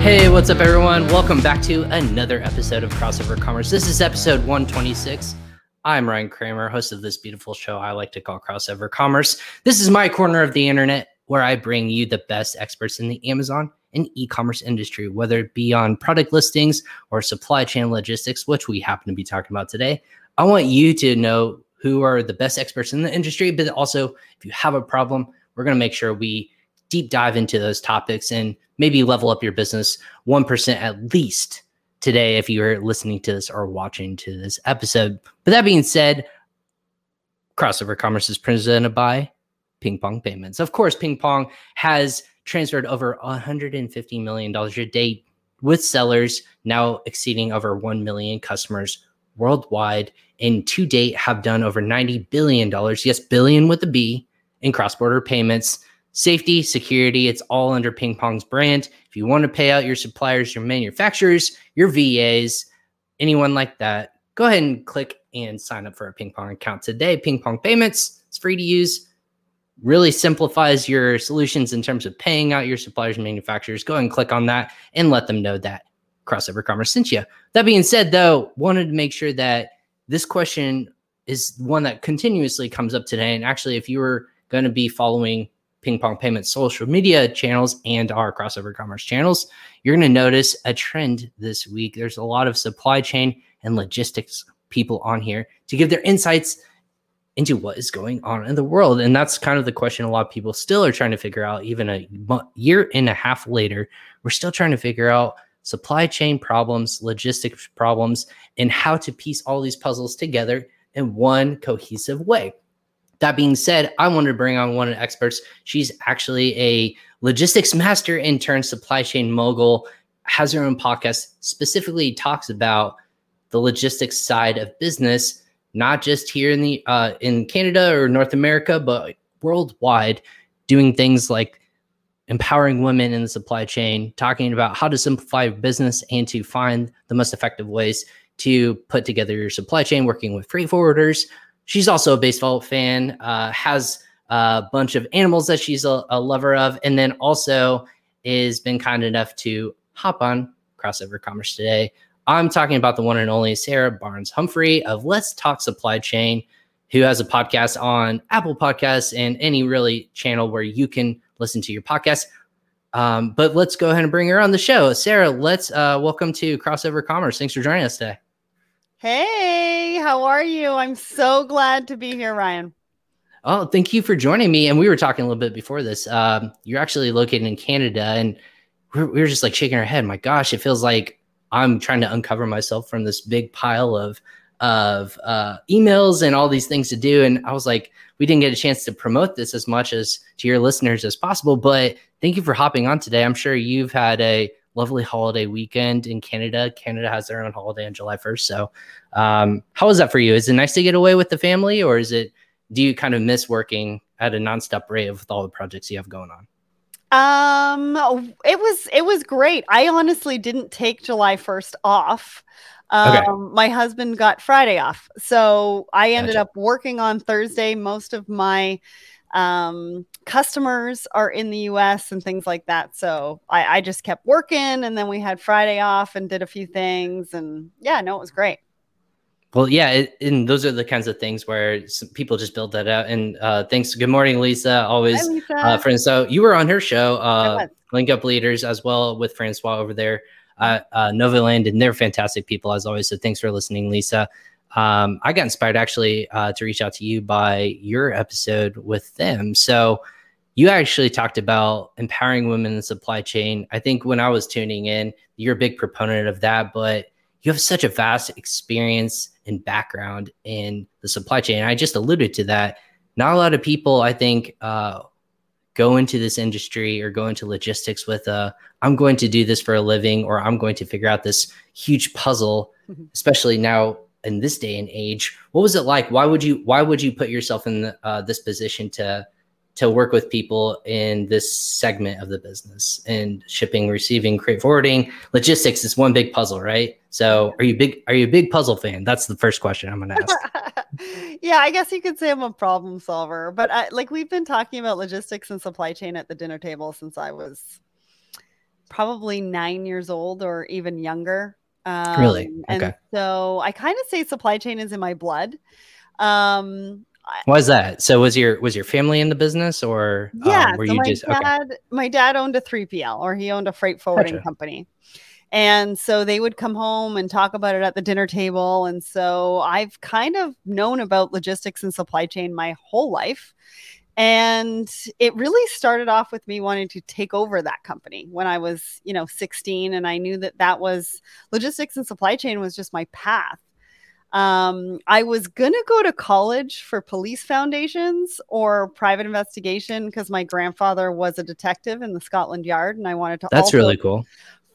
Hey, what's up, everyone? Welcome back to another episode of Crossover Commerce. This is episode 126. I'm Ryan Kramer, host of this beautiful show I like to call Crossover Commerce. This is my corner of the internet where I bring you the best experts in the Amazon and e commerce industry, whether it be on product listings or supply chain logistics, which we happen to be talking about today. I want you to know who are the best experts in the industry, but also if you have a problem, we're going to make sure we deep dive into those topics and maybe level up your business 1% at least today if you're listening to this or watching to this episode. But that being said, Crossover Commerce is presented by Ping Pong Payments. Of course, Ping Pong has transferred over $150 million a day with sellers now exceeding over 1 million customers worldwide and to date have done over 90 billion dollars yes billion with a b in cross-border payments safety security it's all under ping pong's brand. If you want to pay out your suppliers your manufacturers your vas anyone like that go ahead and click and sign up for a ping pong account today. Ping pong payments it's free to use really simplifies your solutions in terms of paying out your suppliers and manufacturers. Go ahead and click on that and let them know that crossover commerce sent you. That being said though wanted to make sure that this question is one that continuously comes up today. And actually if you were going to be following ping pong payments social media channels and our crossover commerce channels you're going to notice a trend this week there's a lot of supply chain and logistics people on here to give their insights into what is going on in the world. And that's kind of the question a lot of people still are trying to figure out, even a year and a half later. We're still trying to figure out supply chain problems, logistics problems, and how to piece all these puzzles together in one cohesive way. That being said, I wanted to bring on one of the experts. She's actually a logistics master in turn supply chain mogul, has her own podcast, specifically talks about the logistics side of business not just here in the uh, in Canada or North America, but worldwide, doing things like empowering women in the supply chain, talking about how to simplify business and to find the most effective ways to put together your supply chain, working with freight forwarders. She's also a baseball fan, uh, has a bunch of animals that she's a, a lover of, and then also is been kind enough to hop on crossover commerce today I'm talking about the one and only Sarah Barnes Humphrey of Let's Talk Supply Chain, who has a podcast on Apple Podcasts and any really channel where you can listen to your podcast. Um, but let's go ahead and bring her on the show. Sarah, let's uh, welcome to Crossover Commerce. Thanks for joining us today. Hey, how are you? I'm so glad to be here, Ryan. Oh, thank you for joining me. And we were talking a little bit before this. Um, you're actually located in Canada, and we we were just like shaking our head. My gosh, it feels like I'm trying to uncover myself from this big pile of of uh, emails and all these things to do. And I was like, we didn't get a chance to promote this as much as to your listeners as possible. But thank you for hopping on today. I'm sure you've had a lovely holiday weekend in Canada. Canada has their own holiday on July 1st. So, um, how was that for you? Is it nice to get away with the family, or is it? Do you kind of miss working at a nonstop rate with all the projects you have going on? Um, it was it was great. I honestly didn't take July 1st off. Um, okay. my husband got Friday off. So I ended gotcha. up working on Thursday. Most of my um, customers are in the US and things like that. So I, I just kept working and then we had Friday off and did a few things. And yeah, no, it was great. Well, yeah, it, and those are the kinds of things where people just build that out. And uh, thanks. Good morning, Lisa. Always, Hi, Lisa. Uh, friends. So you were on her show, uh, Link Up Leaders, as well with Francois over there at uh, Novaland, and they're fantastic people as always. So thanks for listening, Lisa. Um, I got inspired actually uh, to reach out to you by your episode with them. So you actually talked about empowering women in the supply chain. I think when I was tuning in, you're a big proponent of that, but you have such a vast experience and background in the supply chain. And I just alluded to that. Not a lot of people, I think, uh, go into this industry or go into logistics with a I'm going to do this for a living or I'm going to figure out this huge puzzle, mm-hmm. especially now in this day and age. What was it like? Why would you why would you put yourself in the, uh, this position to to work with people in this segment of the business and shipping, receiving, freight forwarding, logistics is one big puzzle, right? So are you big are you a big puzzle fan? That's the first question I'm gonna ask. yeah, I guess you could say I'm a problem solver, but I, like we've been talking about logistics and supply chain at the dinner table since I was probably nine years old or even younger. Um, really? Okay. And so I kind of say supply chain is in my blood. Um, why is that? So was your was your family in the business or yeah? Um, were so you my just dad, okay. my dad owned a 3PL or he owned a freight forwarding gotcha. company. And so they would come home and talk about it at the dinner table. And so I've kind of known about logistics and supply chain my whole life. And it really started off with me wanting to take over that company when I was, you know, 16. And I knew that that was logistics and supply chain was just my path. Um, I was going to go to college for police foundations or private investigation because my grandfather was a detective in the Scotland Yard and I wanted to. That's really cool.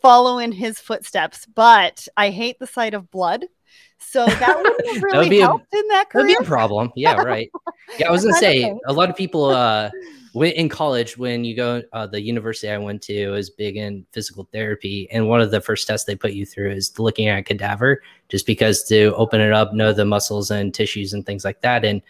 Follow in his footsteps, but I hate the sight of blood. So that wouldn't have really would helped a, in that career. That'd be a problem. Yeah, right. Yeah, I was gonna say a lot of people uh went in college when you go uh, the university i went to is big in physical therapy and one of the first tests they put you through is looking at a cadaver just because to open it up know the muscles and tissues and things like that and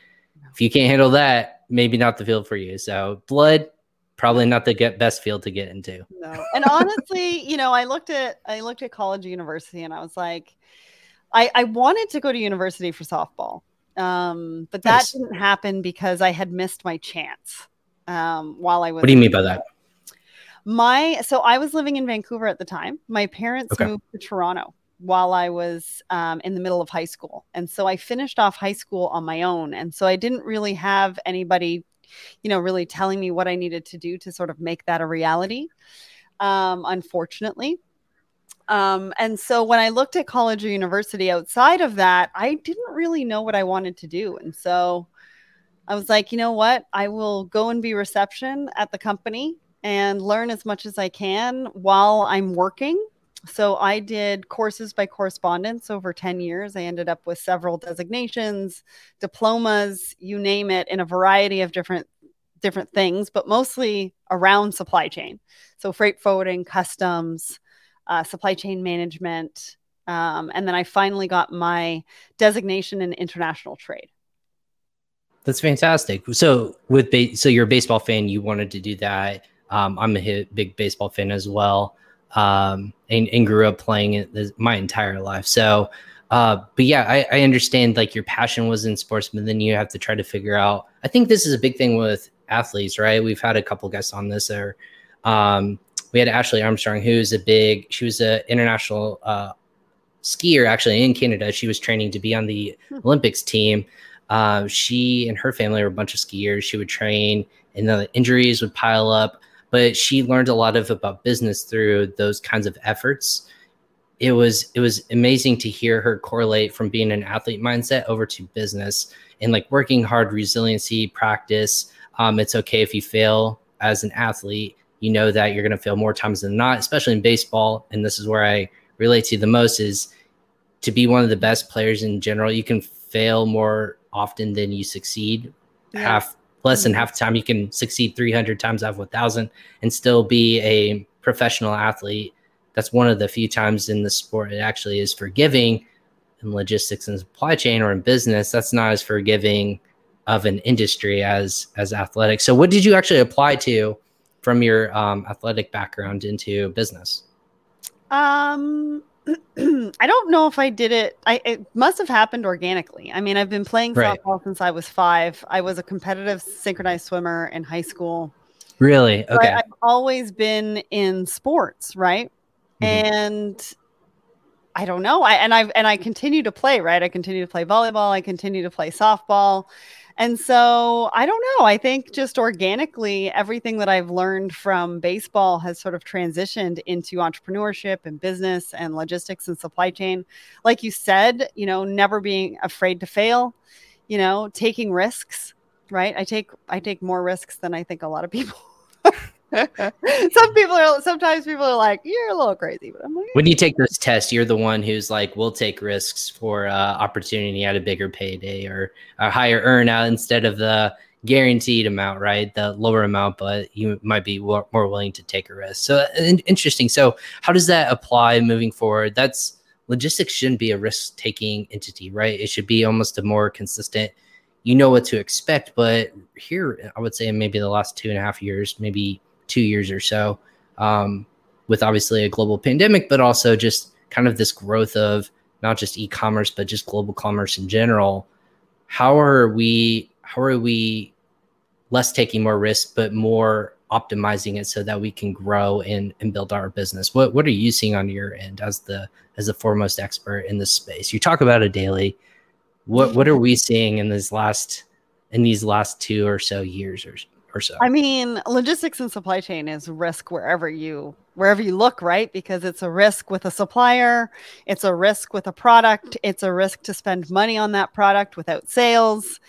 if you can't handle that maybe not the field for you so blood probably not the get best field to get into no and honestly you know i looked at i looked at college university and i was like i i wanted to go to university for softball um, but that nice. didn't happen because i had missed my chance um, while I was. What do you mean by that? My so I was living in Vancouver at the time. My parents okay. moved to Toronto while I was um, in the middle of high school, and so I finished off high school on my own, and so I didn't really have anybody, you know, really telling me what I needed to do to sort of make that a reality. Um, unfortunately, um, and so when I looked at college or university outside of that, I didn't really know what I wanted to do. And so I was like, you know what? I will go and be reception at the company and learn as much as I can while I'm working. So I did courses by correspondence over 10 years. I ended up with several designations, diplomas, you name it, in a variety of different different things, but mostly around supply chain. So freight forwarding, customs, uh, supply chain management. Um, and then I finally got my designation in international trade. That's fantastic. So with ba- so you're a baseball fan, you wanted to do that. Um, I'm a big baseball fan as well, um, and, and, grew up playing it my entire life. So, uh, but yeah, I, I, understand like your passion was in sports, but then you have to try to figure out. I think this is a big thing with athletes, right? We've had a couple guests on this. Or um, we had Ashley Armstrong, who's a big. She was an international uh, skier actually in Canada. She was training to be on the hmm. Olympics team. Uh, she and her family were a bunch of skiers. She would train, and the injuries would pile up. But she learned a lot of about business through those kinds of efforts. It was it was amazing to hear her correlate from being an athlete mindset over to business and like working hard, resiliency, practice. Um, it's okay if you fail as an athlete. You know that you're going to fail more times than not, especially in baseball. And this is where I relate to the most is to be one of the best players in general. You can fail more often than you succeed. Yeah. Half less than half the time you can succeed 300 times out of thousand and still be a professional athlete. That's one of the few times in the sport it actually is forgiving in logistics and supply chain or in business. That's not as forgiving of an industry as as athletics. So, what did you actually apply to from your um, athletic background into business? Um, I don't know if I did it. I it must have happened organically. I mean, I've been playing right. softball since I was five. I was a competitive synchronized swimmer in high school. Really? Okay. I've always been in sports, right? Mm-hmm. And I don't know. I and I and I continue to play, right? I continue to play volleyball. I continue to play softball. And so I don't know. I think just organically, everything that I've learned from baseball has sort of transitioned into entrepreneurship and business and logistics and supply chain. Like you said, you know, never being afraid to fail, you know, taking risks, right? I take I take more risks than I think a lot of people. Some people are sometimes people are like, you're a little crazy, but I'm like, when you take those tests, you're the one who's like, we'll take risks for uh, opportunity at a bigger payday or a higher earn out instead of the guaranteed amount, right? The lower amount, but you might be more willing to take a risk. So uh, interesting. So how does that apply moving forward? That's logistics shouldn't be a risk taking entity, right? It should be almost a more consistent. You know what to expect, but here I would say maybe the last two and a half years, maybe two years or so. Um, with obviously a global pandemic, but also just kind of this growth of not just e-commerce, but just global commerce in general. How are we? How are we less taking more risk, but more optimizing it so that we can grow and, and build our business what what are you seeing on your end as the as the foremost expert in this space you talk about it daily what what are we seeing in this last in these last two or so years or, or so i mean logistics and supply chain is risk wherever you wherever you look right because it's a risk with a supplier it's a risk with a product it's a risk to spend money on that product without sales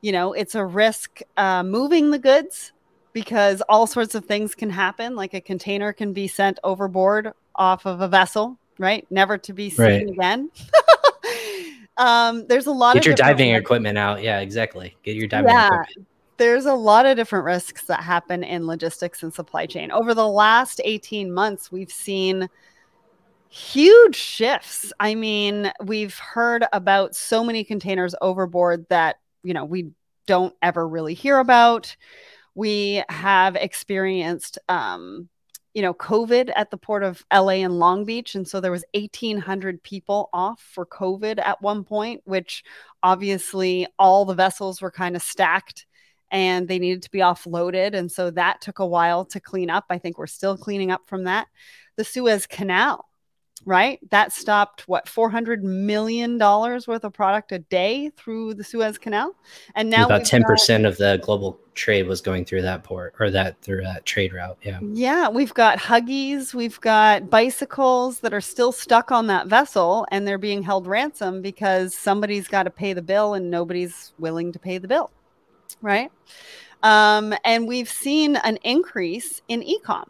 you know it's a risk uh, moving the goods because all sorts of things can happen. Like a container can be sent overboard off of a vessel, right? Never to be seen right. again. um, there's a lot Get of your diving equipment out. Yeah, exactly. Get your diving yeah. equipment. There's a lot of different risks that happen in logistics and supply chain. Over the last 18 months, we've seen huge shifts. I mean, we've heard about so many containers overboard that, you know, we don't ever really hear about we have experienced um, you know covid at the port of la and long beach and so there was 1800 people off for covid at one point which obviously all the vessels were kind of stacked and they needed to be offloaded and so that took a while to clean up i think we're still cleaning up from that the suez canal right? That stopped what 400 million dollars worth of product a day through the Suez Canal. And now about 10% got, of the global trade was going through that port or that through that trade route. Yeah. Yeah, we've got huggies, we've got bicycles that are still stuck on that vessel and they're being held ransom because somebody's got to pay the bill and nobody's willing to pay the bill. Right? Um, and we've seen an increase in ecom.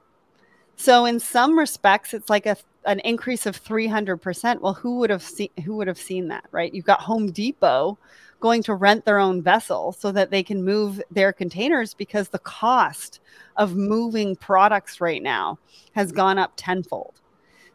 So in some respects, it's like a an increase of 300%. Well, who would have seen who would have seen that, right? You've got Home Depot going to rent their own vessel so that they can move their containers because the cost of moving products right now has gone up tenfold.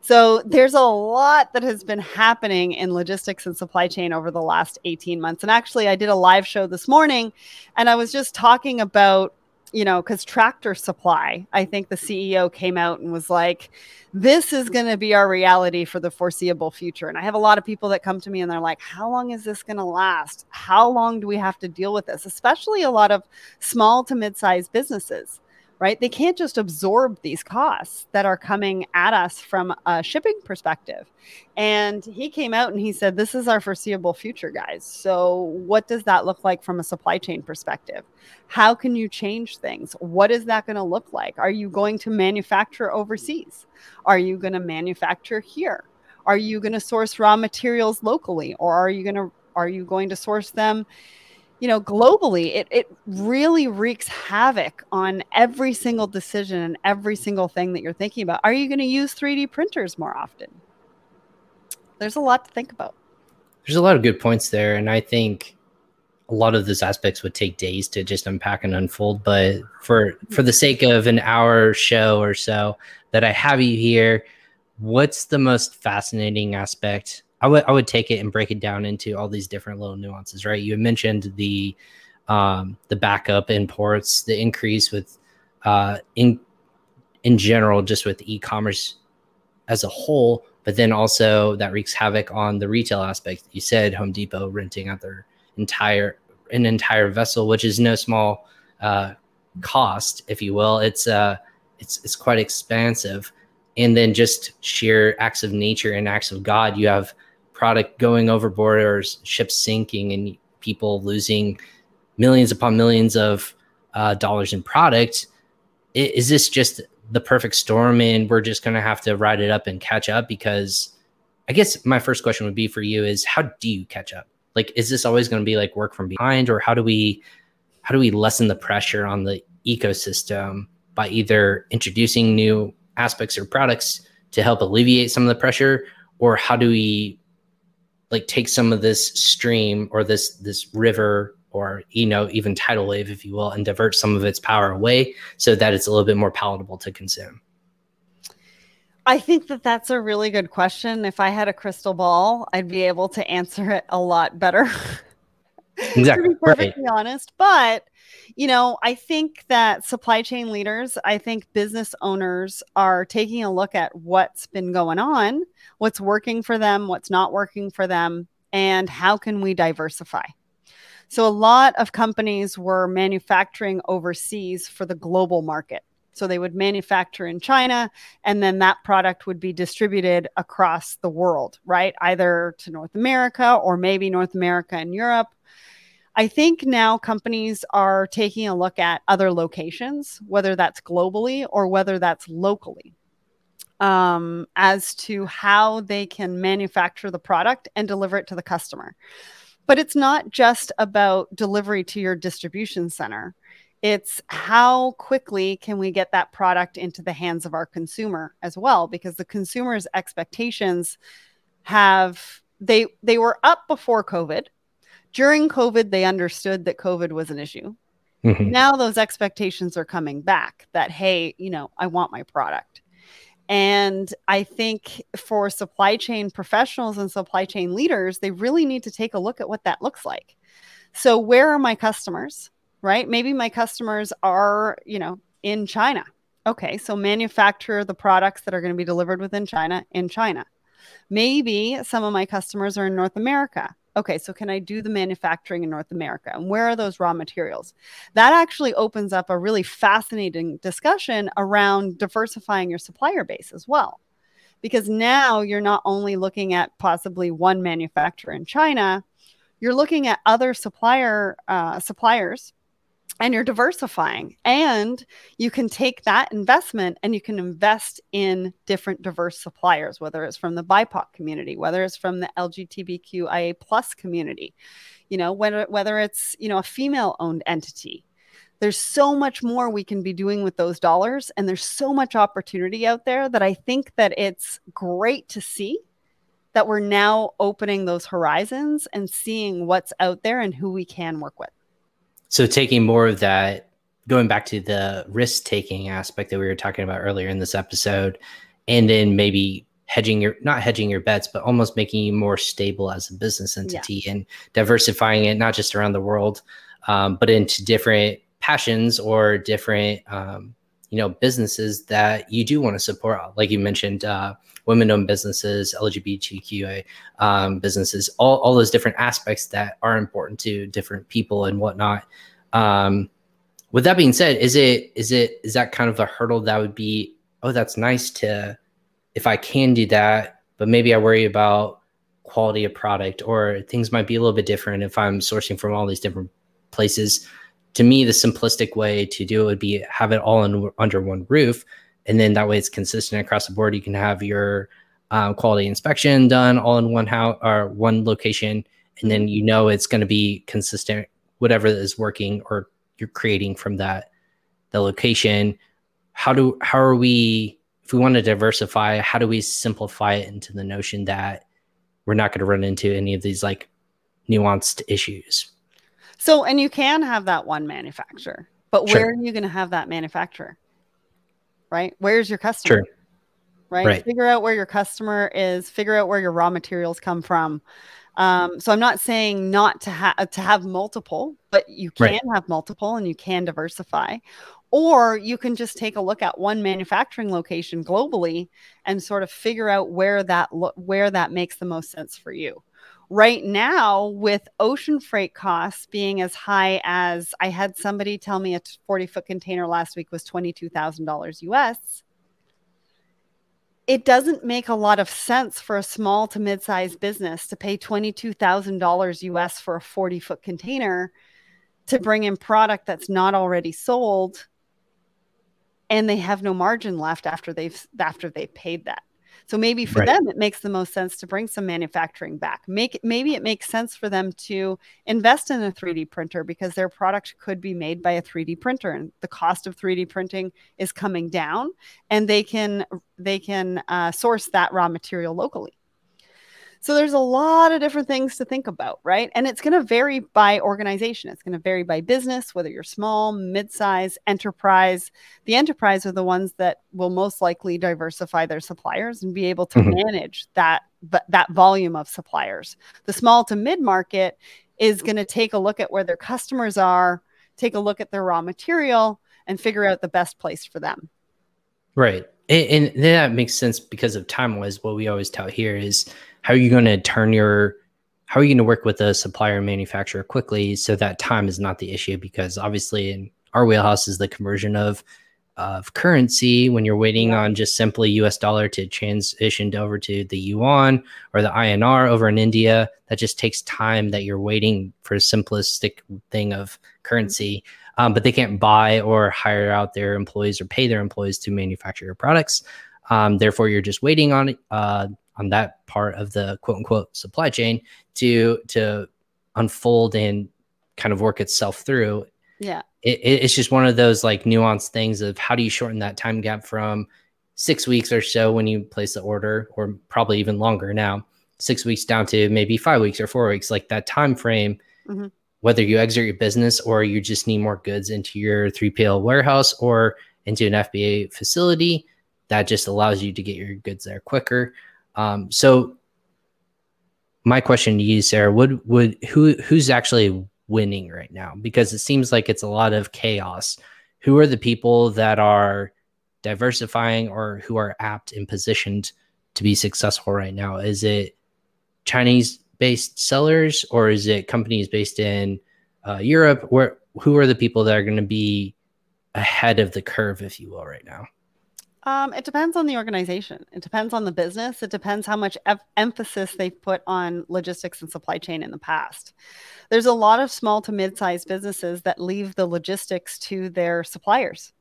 So there's a lot that has been happening in logistics and supply chain over the last 18 months. And actually, I did a live show this morning and I was just talking about you know, because Tractor Supply, I think the CEO came out and was like, this is going to be our reality for the foreseeable future. And I have a lot of people that come to me and they're like, how long is this going to last? How long do we have to deal with this? Especially a lot of small to mid sized businesses right? They can't just absorb these costs that are coming at us from a shipping perspective. And he came out and he said, This is our foreseeable future, guys. So, what does that look like from a supply chain perspective? How can you change things? What is that going to look like? Are you going to manufacture overseas? Are you going to manufacture here? Are you going to source raw materials locally or are you going to are you going to source them you know, globally, it, it really wreaks havoc on every single decision and every single thing that you're thinking about. Are you going to use 3D printers more often? There's a lot to think about. There's a lot of good points there. And I think a lot of those aspects would take days to just unpack and unfold. But for for the sake of an hour show or so that I have you here, what's the most fascinating aspect I would I would take it and break it down into all these different little nuances, right? You mentioned the um, the backup imports, the increase with uh, in in general, just with e-commerce as a whole, but then also that wreaks havoc on the retail aspect. You said Home Depot renting out their entire an entire vessel, which is no small uh, cost, if you will. It's uh, it's it's quite expansive, and then just sheer acts of nature and acts of God. You have product going overboard or ships sinking and people losing millions upon millions of uh, dollars in product is this just the perfect storm and we're just going to have to ride it up and catch up? Because i guess my first question would be for you is how do you catch up? Like is this always going to be like work from behind or how do we how do we lessen the pressure on the ecosystem by either introducing new aspects or products to help alleviate some of the pressure or how do we like take some of this stream or this this river or you know even tidal wave if you will and divert some of its power away so that it's a little bit more palatable to consume. I think that that's a really good question. If i had a crystal ball i'd be able to answer it a lot better Exactly. to be perfectly right. honest. But, you know, I think that supply chain leaders, I think business owners are taking a look at what's been going on, what's working for them, what's not working for them, and how can we diversify. So, a lot of companies were manufacturing overseas for the global market. So they would manufacture in China and then that product would be distributed across the world, right? Either to North America or maybe North America and Europe. I think now companies are taking a look at other locations, whether that's globally or whether that's locally, um, as to how they can manufacture the product and deliver it to the customer. But it's not just about delivery to your distribution center it's how quickly can we get that product into the hands of our consumer as well because the consumer's expectations have they they were up before covid. During covid they understood that covid was an issue. Mm-hmm. now those expectations are coming back that hey you know i want my product. And i think for supply chain professionals and supply chain leaders they really need to take a look at what that looks like. So where are my customers right? Maybe my customers are, you know, in China. Okay, so manufacture the products that are going to be delivered within China in China. Maybe some of my customers are in North America. Okay, so can I do the manufacturing in North America? And where are those raw materials? That actually opens up a really fascinating discussion around diversifying your supplier base as well. Because now you're not only looking at possibly one manufacturer in China, you're looking at other supplier uh, suppliers and you're diversifying and you can take that investment and you can invest in different diverse suppliers whether it's from the bipoc community whether it's from the lgbtqia plus community you know whether, whether it's you know a female owned entity. There's so much more we can be doing with those dollars and there's so much opportunity out there that i think that it's great to see that we're now opening those horizons and seeing what's out there and who we can work with so taking more of that, going back to the risk taking aspect that we were talking about earlier in this episode, and then maybe hedging your not hedging your bets, but almost making you more stable as a business entity yeah. and diversifying it not just around the world, um, but into different passions or different um, you know businesses that you do want to support. Like you mentioned, uh, women-owned businesses, LGBTQA um, businesses, all, all those different aspects that are important to different people and whatnot. Um, with that being said, is it is it is that kind of a hurdle that would be? Oh, that's nice to if I can do that, but maybe I worry about quality of product or things might be a little bit different if I'm sourcing from all these different places. To me, the simplistic way to do it would be have it all in, under one roof and then that way it's consistent across the board. You can have your um, quality inspection done all in one house or one location, and then you know it's going to be consistent, whatever is working or you're creating from that the location. How do how are we if we want to diversify? How do we simplify it into the notion that we're not going to run into any of these like nuanced issues? So, and you can have that one manufacturer, but sure. where are you going to have that manufacturer? Right? Where's your customer? Sure. Right? right? Figure out where your customer is, figure out where your raw materials come from. Um, so I'm not saying not to have to have multiple, but you can right. have multiple and you can diversify. Or you can just take a look at one manufacturing location globally and sort of figure out where that lo- where that makes the most sense for you right now with ocean freight costs being as high as I had somebody tell me a 40 foot container last week was $22,000 US. It doesn't make a lot of sense for a small to mid sized business to pay $22,000 US for a 40 foot container to bring in product that's not already sold and they have no margin left after they've after they've paid that. So maybe for right. them, it makes the most sense to bring some manufacturing back. Make maybe it makes sense for them to invest in a 3D printer because their product could be made by a 3D printer, and the cost of 3D printing is coming down, and they can they can uh, source that raw material locally. So there's a lot of different things to think about, right? And it's going to vary by organization. It's going to vary by business, whether you're small, mid-size, enterprise. The enterprise are the ones that will most likely diversify their suppliers and be able to mm-hmm. manage that that volume of suppliers. The small to mid-market is going to take a look at where their customers are, take a look at their raw material, and figure out the best place for them. Right. And, and that makes sense because of time wise. What we always tout here is how are you going to turn your how are you going to work with a supplier and manufacturer quickly so that time is not the issue? Because obviously in our wheelhouse is the conversion of of currency. When you're waiting on just simply US dollar to transition over to the yuan or the INR over in India that just takes time that you're waiting for a simplistic thing of currency. Um, but they can't buy or hire out their employees or pay their employees to manufacture your products. Um, therefore you're just waiting on uh, on that part of the quote unquote supply chain to to unfold and kind of work itself through. Yeah. It, it's just one of those like nuanced things of how do you shorten that time gap from six weeks or so when you place the order or probably even longer now six weeks down to maybe five weeks or four weeks like that time frame mm-hmm. whether you exit your business or you just need more goods into your 3pl warehouse or into an fba facility that just allows you to get your goods there quicker um, so my question to you, Sarah, would would who who's actually winning right now? Because it seems like it's a lot of chaos. Who are the people that are diversifying or who are apt and positioned to be successful right now? Is it Chinese based sellers or is it companies based in uh, Europe? Where who are the people that are going to be ahead of the curve, if you will, right now? Um, it depends on the organization. It depends on the business. It depends how much emphasis they've put on logistics and supply chain in the past. There's a lot of small to mid sized businesses that leave the logistics to their suppliers.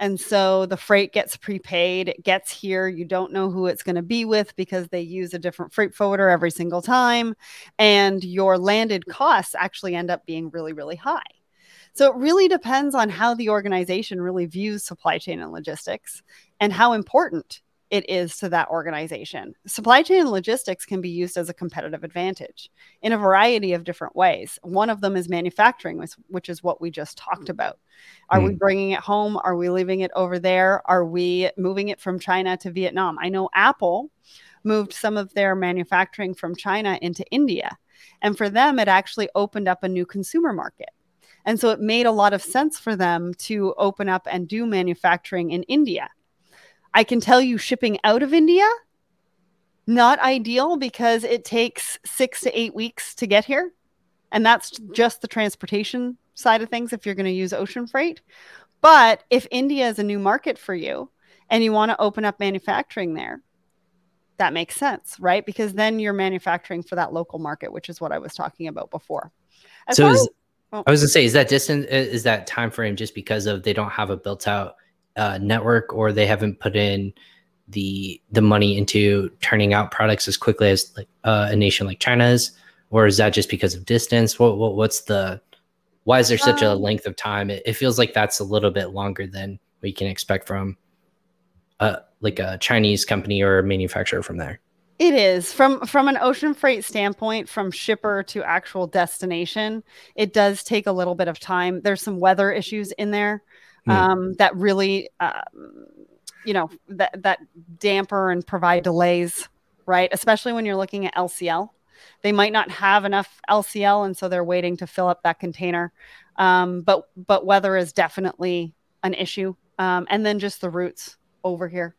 And so the freight gets prepaid, it gets here. You don't know who it's going to be with because they use a different freight forwarder every single time. And your landed costs actually end up being really, really high. So it really depends on how the organization really views supply chain and logistics and how important it is to that organization. Supply chain and logistics can be used as a competitive advantage in a variety of different ways. One of them is manufacturing, which is what we just talked about. Are mm. we bringing it home? Are we leaving it over there? Are we moving it from China to Vietnam? I know Apple moved some of their manufacturing from China into India. And for them, it actually opened up a new consumer market. And so it made a lot of sense for them to open up and do manufacturing in India. I can tell you shipping out of India, not ideal because it takes six to eight weeks to get here. And that's just the transportation side of things if you're going to use ocean freight. But if India is a new market for you and you want to open up manufacturing there, that makes sense, right? Because then you're manufacturing for that local market, which is what I was talking about before. As so is, Oh. I was gonna say, is that distance is that time frame just because of they don't have a built out uh, network or they haven't put in the the money into turning out products as quickly as like uh, a nation like China is, or is that just because of distance? What, what what's the why is there such um, a length of time? It, it, feels like that's a little bit longer than we can expect from a like a Chinese company or a manufacturer from there. It is from from an ocean freight standpoint, from shipper to actual destination. It does take a little bit of time. There's some weather issues in there mm. um, that really, uh, you know, that that damper and provide delays, right? Especially when you're looking at LCL, they might not have enough LCL, and so they're waiting to fill up that container. Um, but but weather is definitely an issue, um, and then just the routes over here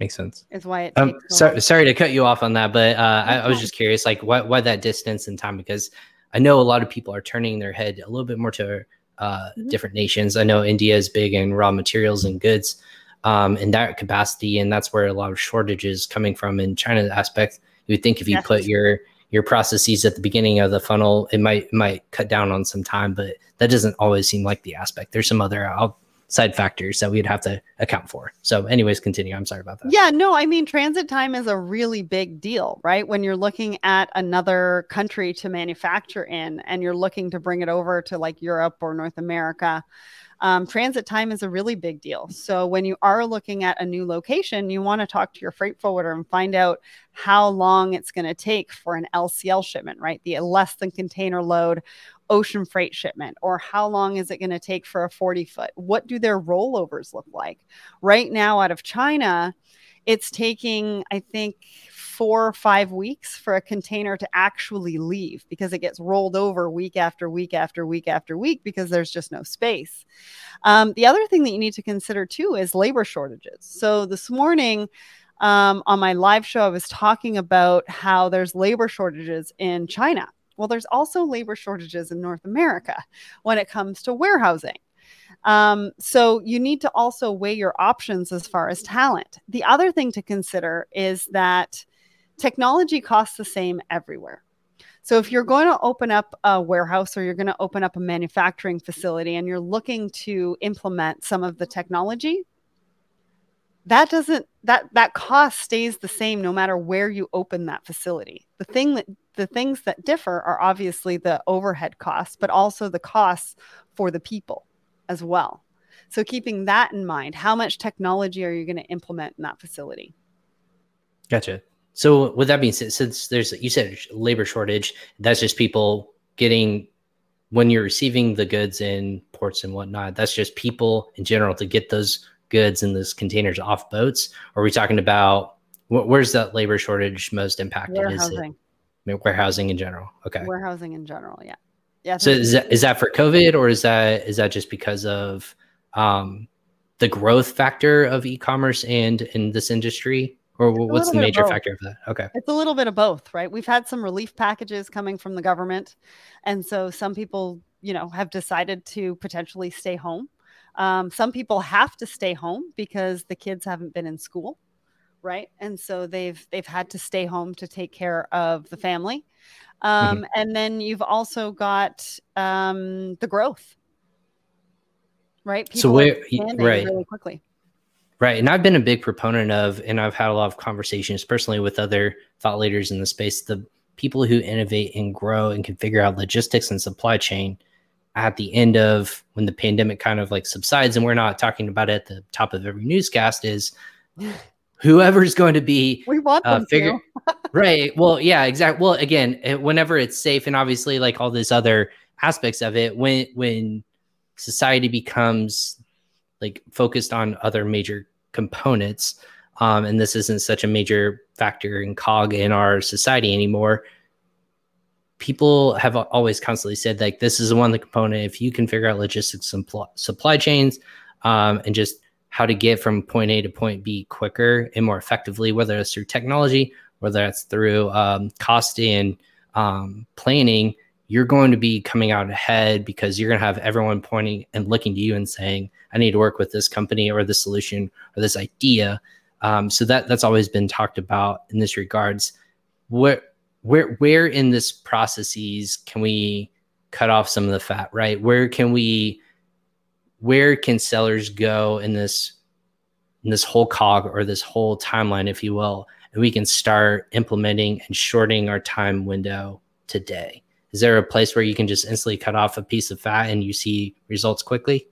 makes sense. Is why it. Um, so, sorry to cut you off on that, but uh, I, I, was just curious, like, why, why that distance in time? Because I know a lot of people are turning their head a little bit more to uh, mm-hmm. different nations. I know India is big in raw materials and goods um, in that capacity, and that's where a lot of shortages coming from in China aspect. You would think if you yes. put your your processes at the beginning of the funnel, it might might cut down on some time, but that doesn't always seem like the aspect. There's some other I'll side factors that we'd have to account for. So, anyways, continue. I'm sorry about that. Yeah, no, I mean, transit time is a really big deal, right? When you're looking at another country to manufacture in and you're looking to bring it over to like Europe or North America. Um, transit time is a really big deal. So, when you are looking at a new location, you want to talk to your freight forwarder and find out how long it's going to take for an LCL shipment, right? The less than container load ocean freight shipment or how long is it going to take for a 40 foot what do their rollovers look like right now out of china it's taking, I think, four or five weeks for a container to actually leave because it gets rolled over week after week after week after week because there's just no space. Um, the other thing that you need to consider too is labor shortages. So this morning, um, on my live show, I was talking about how there's labor shortages in China. Well, there's also labor shortages in North America when it comes to warehousing. Um, so you need to also weigh your options as far as talent. The other thing to consider is that technology costs the same everywhere. So if you're going to open up a warehouse or you're going to open up a manufacturing facility and you're looking to implement some of the technology, that doesn't that that cost stays the same no matter where you open that facility. The thing that the things that differ are obviously the overhead costs, but also the costs for the people as well. So keeping that in mind, how much technology are you going to implement in that facility? Gotcha. So with that being said, since there's you said labor shortage, that's just people getting when you're receiving the goods in ports and whatnot. That's just people in general to get those goods and those containers off boats. Or are we talking about where's that labor shortage most impacted? Warehousing. Is it warehousing in general? Okay. Warehousing in general, yeah. Yeah. So is that is that for COVID or is that is that just because of um, the growth factor of e-commerce and in this industry? Or what's the major of factor of that? Okay. It's a little bit of both, right? We've had some relief packages coming from the government. And so some people, you know, have decided to potentially stay home. Um, some people have to stay home because the kids haven't been in school, right? And so they've they've had to stay home to take care of the family. Um, mm-hmm. And then you've also got um, the growth, right? People so where, right, really quickly. Right. And I've been a big proponent of, and I've had a lot of conversations personally with other thought leaders in the space, the people who innovate and grow and can figure out logistics and supply chain at the end of when the pandemic kind of like subsides. And we're not talking about it at the top of every newscast is whoever's going to be we want uh, them uh, figure right well yeah exactly well again whenever it's safe and obviously like all these other aspects of it when when society becomes like focused on other major components um, and this isn't such a major factor in cog in our society anymore people have always constantly said like this is one of the component if you can figure out logistics and pl- supply chains um, and just how to get from point a to point b quicker and more effectively whether it's through technology whether it's through um, cost and um, planning you're going to be coming out ahead because you're going to have everyone pointing and looking to you and saying, "I need to work with this company or this solution or this idea." Um, so that that's always been talked about in this regards. Where where where in this processes can we cut off some of the fat? Right? Where can we where can sellers go in this in this whole cog or this whole timeline, if you will, and we can start implementing and shorting our time window today? is there a place where you can just instantly cut off a piece of fat and you see results quickly?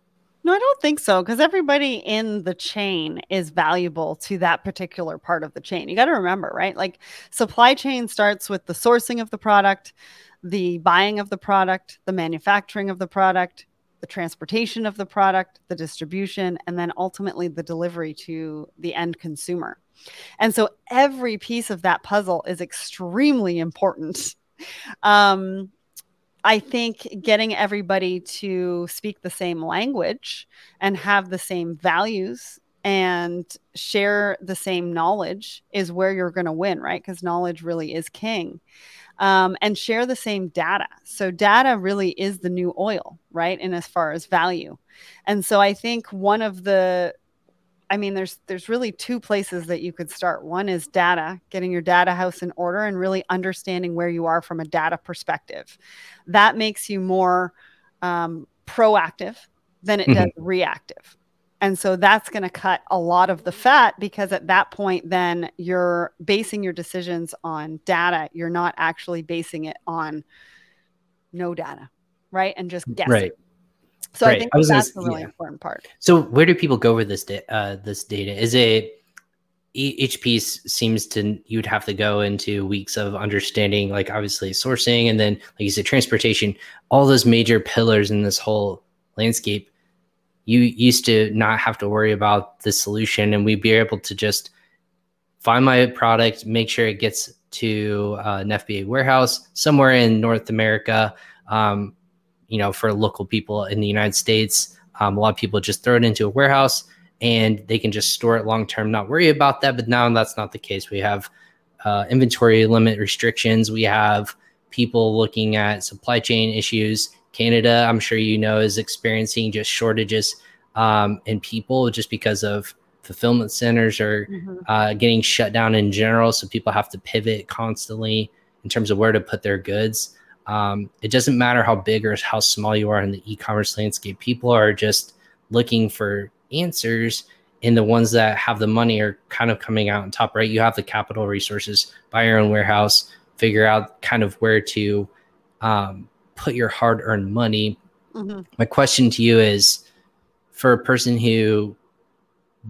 No, I don't think so because everybody in the chain is valuable to that particular part of the chain. You got to remember, right? Like supply chain starts with the sourcing of the product, the buying of the product, the manufacturing of the product, the transportation of the product, the distribution, and then ultimately the delivery to the end consumer. And so every piece of that puzzle is extremely important um, I think getting everybody to speak the same language and have the same values and share the same knowledge is where you're going to win, right? Because knowledge really is king. Um, and share the same data. So, data really is the new oil, right? And as far as value. And so, I think one of the I mean, there's there's really two places that you could start. One is data, getting your data house in order and really understanding where you are from a data perspective. That makes you more um, proactive than it mm-hmm. does reactive. And so that's going to cut a lot of the fat because at that point, then you're basing your decisions on data. You're not actually basing it on no data, right? And just guessing. Right. So I think I that's gonna, a really yeah. important part. So where do people go with this da- uh, this data? Is it each piece seems to you'd have to go into weeks of understanding, like obviously sourcing, and then like you said, transportation, all those major pillars in this whole landscape. You used to not have to worry about the solution, and we'd be able to just find my product, make sure it gets to uh, an FBA warehouse somewhere in North America. Um, you know, for local people in the United States, um, a lot of people just throw it into a warehouse and they can just store it long term, not worry about that. But now that's not the case. We have uh, inventory limit restrictions. We have people looking at supply chain issues. Canada, I'm sure you know, is experiencing just shortages um, in people just because of fulfillment centers are mm-hmm. uh, getting shut down in general. So people have to pivot constantly in terms of where to put their goods. Um, it doesn't matter how big or how small you are in the e-commerce landscape. People are just looking for answers, and the ones that have the money are kind of coming out on top. Right? You have the capital resources, buy your own warehouse, figure out kind of where to um, put your hard-earned money. Mm-hmm. My question to you is, for a person who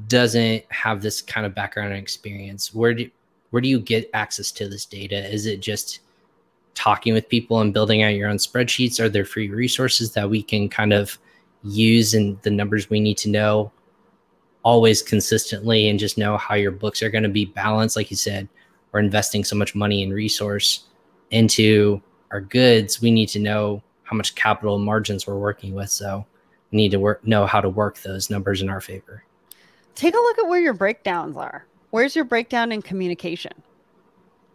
doesn't have this kind of background and experience, where do where do you get access to this data? Is it just talking with people and building out your own spreadsheets? Are there free resources that we can kind of use and the numbers we need to know always consistently and just know how your books are going to be balanced? Like you said, we're investing so much money and resource into our goods. We need to know how much capital margins we're working with. So we need to work, know how to work those numbers in our favor. Take a look at where your breakdowns are. Where's your breakdown in communication?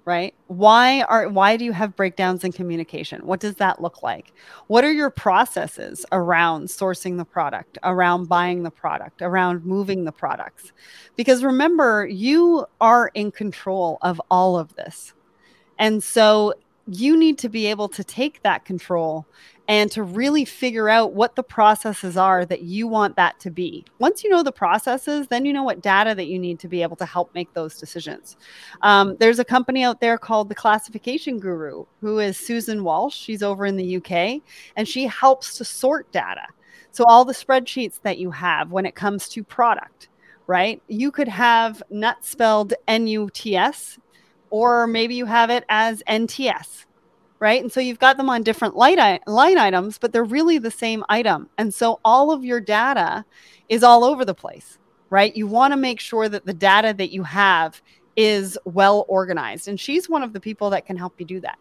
right why are why do you have breakdowns in communication what does that look like what are your processes around sourcing the product around buying the product around moving the products because remember you are in control of all of this and so you need to be able to take that control and to really figure out what the processes are that you want that to be. Once you know the processes, then you know what data that you need to be able to help make those decisions. Um, there's a company out there called the Classification Guru, who is Susan Walsh. She's over in the UK, and she helps to sort data. So, all the spreadsheets that you have when it comes to product, right? You could have nut spelled N U T S, or maybe you have it as NTS right? And so you've got them on different line, line items, but they're really the same item. And so all of your data is all over the place, right? You want to make sure that the data that you have is well organized. And she's one of the people that can help you do that.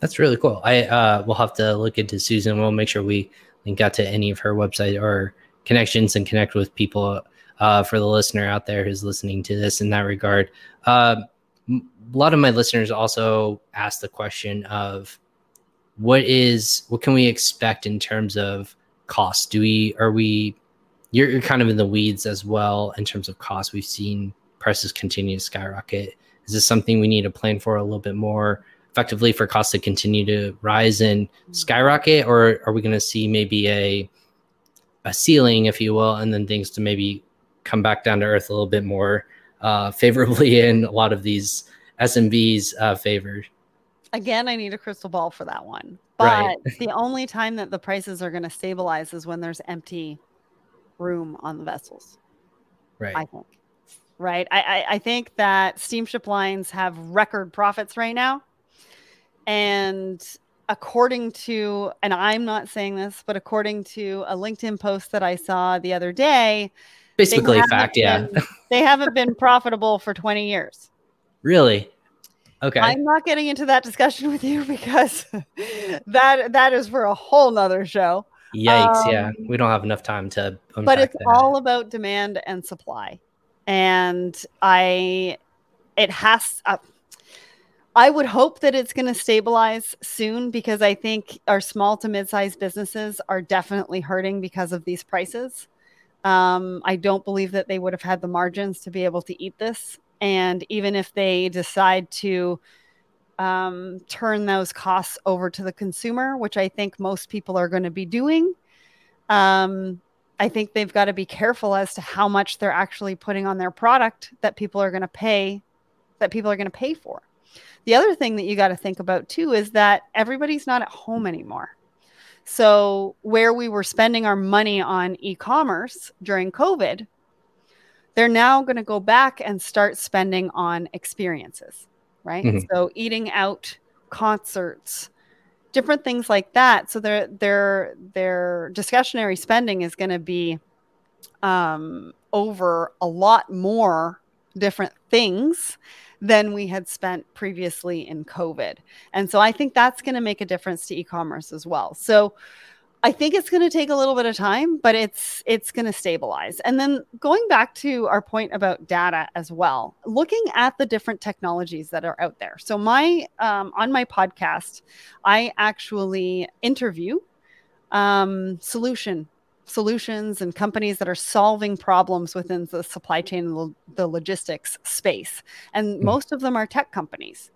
That's really cool. I uh, will have to look into Susan. We'll make sure we link out to any of her website or connections and connect with people uh, for the listener out there who's listening to this in that regard. Uh, a lot of my listeners also ask the question of what is what can we expect in terms of cost? Do we are we you're, you're kind of in the weeds as well in terms of cost. We've seen prices continue to skyrocket. Is this something we need to plan for a little bit more effectively for costs to continue to rise and skyrocket, or are we going to see maybe a a ceiling, if you will, and then things to maybe come back down to earth a little bit more uh, favorably in a lot of these SMBs uh, favored. Again, I need a crystal ball for that one. But right. the only time that the prices are going to stabilize is when there's empty room on the vessels. Right. I think. Right. I, I, I think that steamship lines have record profits right now. And according to, and I'm not saying this, but according to a LinkedIn post that I saw the other day, basically fact, been, yeah. they haven't been profitable for 20 years. Really? Okay. I'm not getting into that discussion with you because that that is for a whole nother show. Yikes! Um, yeah, we don't have enough time to. But it's that. all about demand and supply, and I, it has. Uh, I would hope that it's going to stabilize soon because I think our small to mid-sized businesses are definitely hurting because of these prices. Um, I don't believe that they would have had the margins to be able to eat this and even if they decide to um, turn those costs over to the consumer, which I think most people are going to be doing, um, I think they've got to be careful as to how much they're actually putting on their product that people are going to pay, that people are going to pay for. The other thing that you got to think about too is that everybody's not at home anymore. So, where we were spending our money on e commerce during COVID, they're now going to go back and start spending on experiences, right? Mm-hmm. So eating out, concerts, different things like that. So their their their discretionary spending is going to be um, over a lot more different things than we had spent previously in COVID. And so I think that's going to make a difference to e-commerce as well. So I think it's going to take a little bit of time, but it's it's going to stabilize. And then going back to our point about data as well, looking at the different technologies that are out there. So my um, on my podcast, I actually interview um, solution solutions and companies that are solving problems within the supply chain and the logistics space. And mm. most of them are tech companies.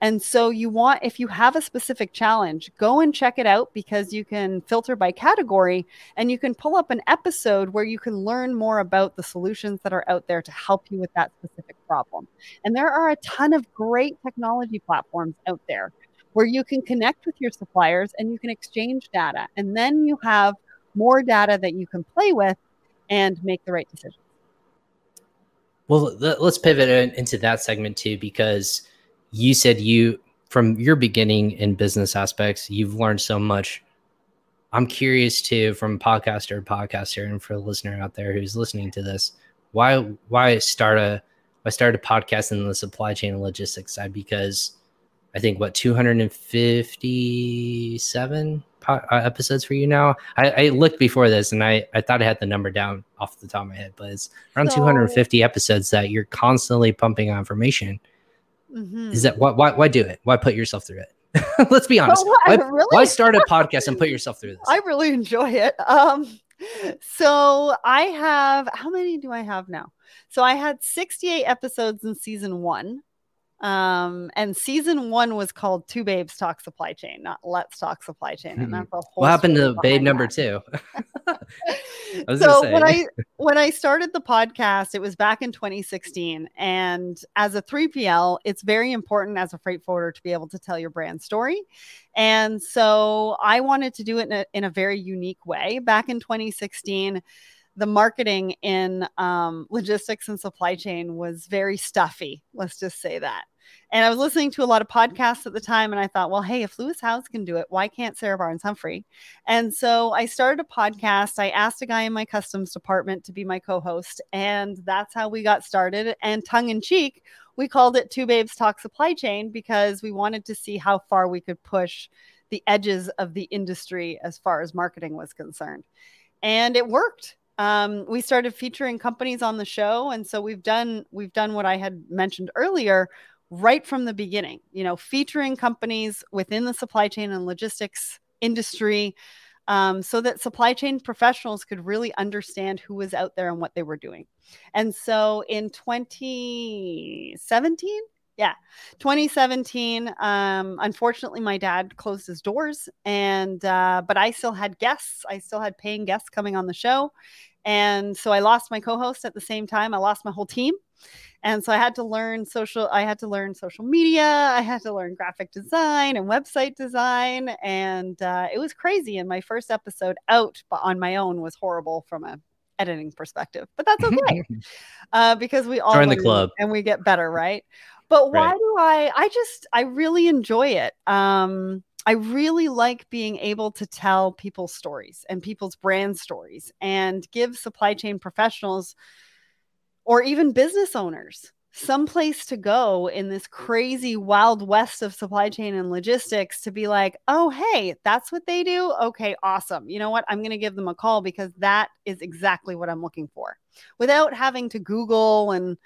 And so you want, if you have a specific challenge, go and check it out because you can filter by category and you can pull up an episode where you can learn more about the solutions that are out there to help you with that specific problem. And there are a ton of great technology platforms out there where you can connect with your suppliers and you can exchange data. And then you have more data that you can play with and make the right decision. Well, let's pivot into that segment too, because you said you, from your beginning in business aspects, you've learned so much. I'm curious too, from podcaster to podcaster, and for the listener out there who's listening to this, why why start a I started a podcast in the supply chain and logistics side because I think what 257 po- uh, episodes for you now. I, I, looked before this and I, I thought I had the number down off the top of my head, but it's around so, 250 episodes that you're constantly pumping out information. Mm-hmm. Is that why, why, why do it? Why put yourself through it? Let's be honest. Well, why, really, why start a podcast and put yourself through this? I really enjoy it. Um, so I have how many do I have now? So I had 68 episodes in season one. Um, and season one was called Two Babes Talk Supply Chain, not Let's Talk Supply Chain. And that's a whole what happened to babe number two? so when I when I started the podcast, it was back in 2016. And as a 3PL, it's very important as a freight forwarder to be able to tell your brand story. And so I wanted to do it in a, in a very unique way. Back in 2016, the marketing in um, logistics and supply chain was very stuffy. Let's just say that. And I was listening to a lot of podcasts at the time, and I thought, well, hey, if Lewis Howes can do it, why can't Sarah Barnes Humphrey? And so I started a podcast. I asked a guy in my customs department to be my co host, and that's how we got started. And tongue in cheek, we called it Two Babes Talk Supply Chain because we wanted to see how far we could push the edges of the industry as far as marketing was concerned. And it worked um, we started featuring companies on the show and so we've done we've done what i had mentioned earlier right from the beginning, you know, featuring companies within the supply chain and logistics industry um, so that supply chain professionals could really understand who was out there and what they were doing. And so in 2017, yeah, 2017. Um, unfortunately, my dad closed his doors, and uh, but I still had guests. I still had paying guests coming on the show, and so I lost my co-host at the same time. I lost my whole team, and so I had to learn social, I had to learn social media, I had to learn graphic design and website design. And uh, it was crazy. And my first episode out but on my own was horrible from a editing perspective, but that's okay uh, because we all join the club and we get better, right? But why right. do I? I just I really enjoy it. Um, I really like being able to tell people's stories and people's brand stories and give supply chain professionals or even business owners some place to go in this crazy wild west of supply chain and logistics to be like, oh, hey, that's what they do. Okay, awesome. You know what? I'm going to give them a call because that is exactly what I'm looking for without having to Google and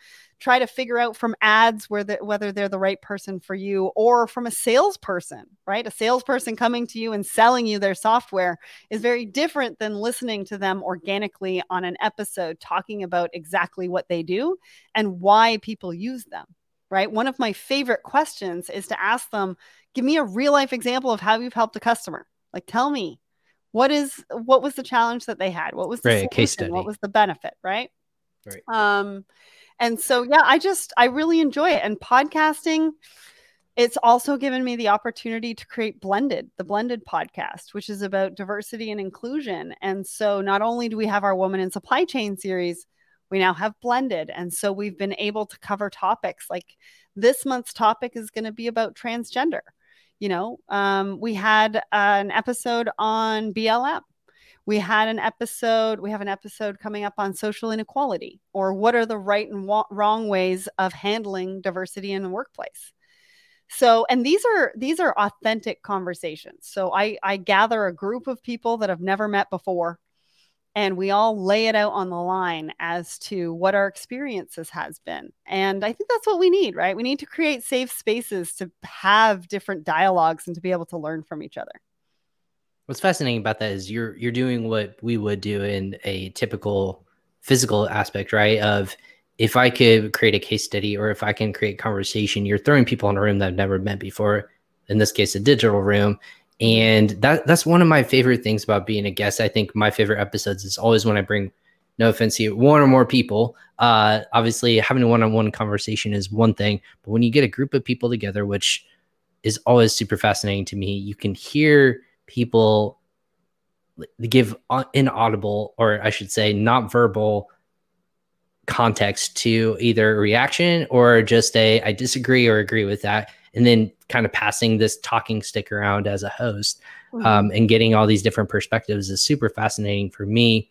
try to figure out from ads where the, whether they're the right person for you or from a salesperson, right? A salesperson coming to you and selling you their software is very different than listening to them organically on an episode talking about exactly what they do and why people use them, right? One of my favorite questions is to ask them, give me a real life example of how you've helped a customer. Like, tell me what is what was the challenge that they had? What was the right, case study? What was the benefit? Right. Right. Um, and so, yeah, I just, I really enjoy it. And podcasting, it's also given me the opportunity to create Blended, the Blended podcast, which is about diversity and inclusion. And so, not only do we have our Woman in Supply Chain series, we now have Blended. And so, we've been able to cover topics like this month's topic is going to be about transgender. You know, um, we had an episode on BLM We had an episode, we have an episode coming up on social inequality or what are the right and wa- wrong ways of handling diversity in the workplace. So, and these are these are authentic conversations. So I I gather a group of people that I've never met before and we all lay it out on the line as to what our experiences has been and i think that's what we need right we need to create safe spaces to have different dialogues and to be able to learn from each other What's fascinating about that is you're you're doing what we would do in a typical physical aspect, right? Of if I could create a case study or if I can create conversation, you're throwing people in a room that I've never met before. In this case, a digital room. And that that's one of my favorite things about being a guest. I think my favorite episodes is always when I bring no offense you, one or more people. Uh, obviously, having a one-on-one conversation is one thing, but when you get a group of people together, which is always super fascinating to me, you can hear people give inaudible or i should say not verbal context to either reaction or just a i disagree or agree with that and then kind of passing this talking stick around as a host mm-hmm. um, and getting all these different perspectives is super fascinating for me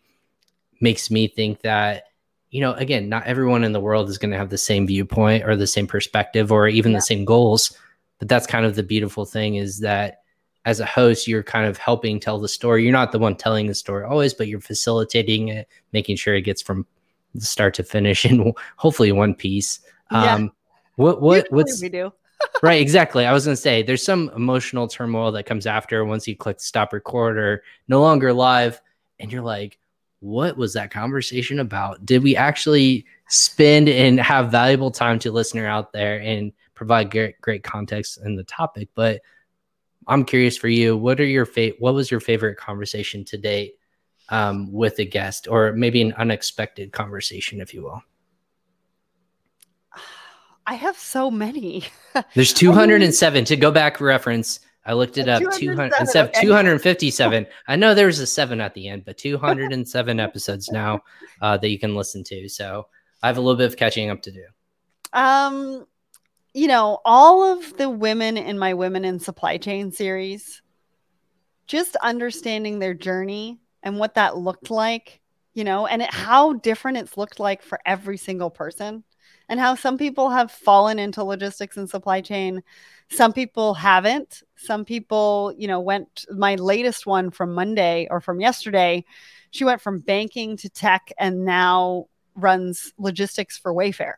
makes me think that you know again not everyone in the world is going to have the same viewpoint or the same perspective or even yeah. the same goals but that's kind of the beautiful thing is that as a host, you're kind of helping tell the story. You're not the one telling the story always, but you're facilitating it, making sure it gets from start to finish in hopefully one piece. Yeah. Um, what what Usually what's we do? Right, exactly. I was gonna say there's some emotional turmoil that comes after once you click stop record or no longer live, and you're like, what was that conversation about? Did we actually spend and have valuable time to listener out there and provide great, great context in the topic? But I'm curious for you. What are your fa- What was your favorite conversation to date um, with a guest, or maybe an unexpected conversation, if you will? I have so many. There's 207 to go back reference. I looked it up. 200 instead of 257. I know there's a seven at the end, but 207 episodes now uh, that you can listen to. So I have a little bit of catching up to do. Um, you know, all of the women in my Women in Supply Chain series, just understanding their journey and what that looked like, you know, and it, how different it's looked like for every single person, and how some people have fallen into logistics and supply chain. Some people haven't. Some people, you know, went. My latest one from Monday or from yesterday, she went from banking to tech and now runs logistics for Wayfair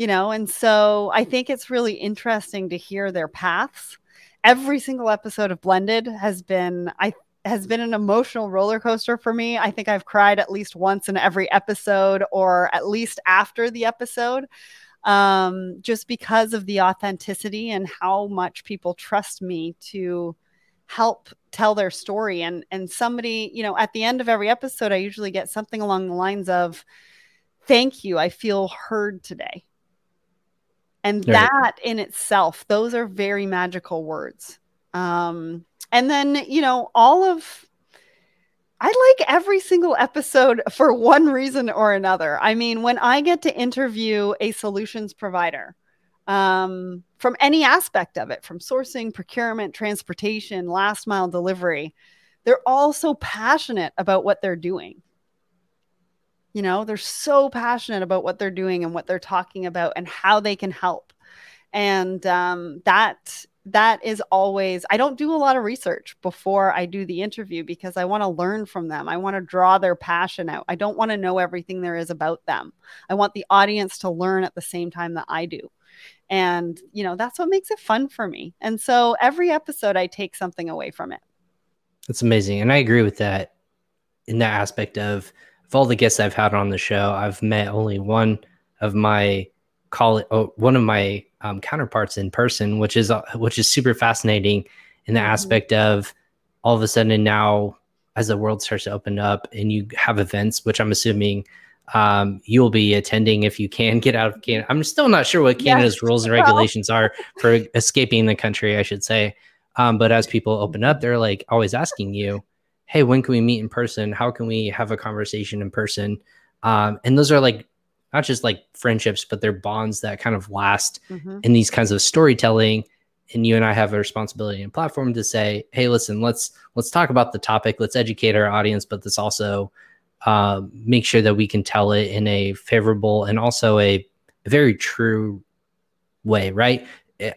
you know and so i think it's really interesting to hear their paths every single episode of blended has been i has been an emotional roller coaster for me. I think i've cried at least once in every episode or at least after the episode um, just because of the authenticity and how much people trust me to help tell their story. And and somebody you know at the end of every episode i usually get something along the lines of thank you. I feel heard today. And right. that in itself those are very magical words um and then you know all of I like every single episode for one reason or another. I mean, when I get to interview a solutions provider um, from any aspect of it, from sourcing, procurement, transportation, last mile delivery, they're all so passionate about what they're doing. You know, they're so passionate about what they're doing and what they're talking about and how they can help. And um, that that is always I don't do a lot of research before I do the interview because I want to learn from them. I want to draw their passion out. I don't want to know everything there is about them. I want the audience to learn at the same time that I do. And, you know, that's what makes it fun for me. And so every episode I take something away from it. That's amazing. And I agree with that in that aspect of of all the guests I've had on the show, I've met only one of my call oh, one of my um, counterparts in person, which is uh, which is super fascinating in the mm-hmm. aspect of all of a sudden now as the world starts to open up and you have events, which I'm assuming um, you'll be attending if you can get out of Canada. I'm still not sure what Canada's yes. rules and regulations are for escaping the country, I should say. Um, but as people open up, they're like always asking you, hey, when can we meet in person? How can we have a conversation in person? Um, and those are like not just like friendships, but they're bonds that kind of last mm-hmm. in these kinds of storytelling. and you and I have a responsibility and platform to say, hey, listen, let's let's talk about the topic, let's educate our audience, but this also uh, make sure that we can tell it in a favorable and also a very true way, right?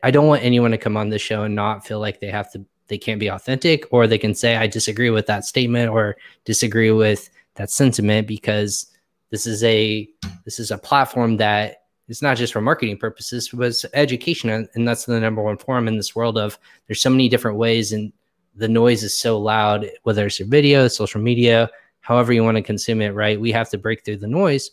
I don't want anyone to come on the show and not feel like they have to they can't be authentic or they can say I disagree with that statement or disagree with that sentiment because this is a this is a platform that it's not just for marketing purposes, but education. And, that's the number one forum in this world of there's so many different ways and the noise is so loud, whether it's your video, social media, however you want to consume it, right? We have to break through the noise.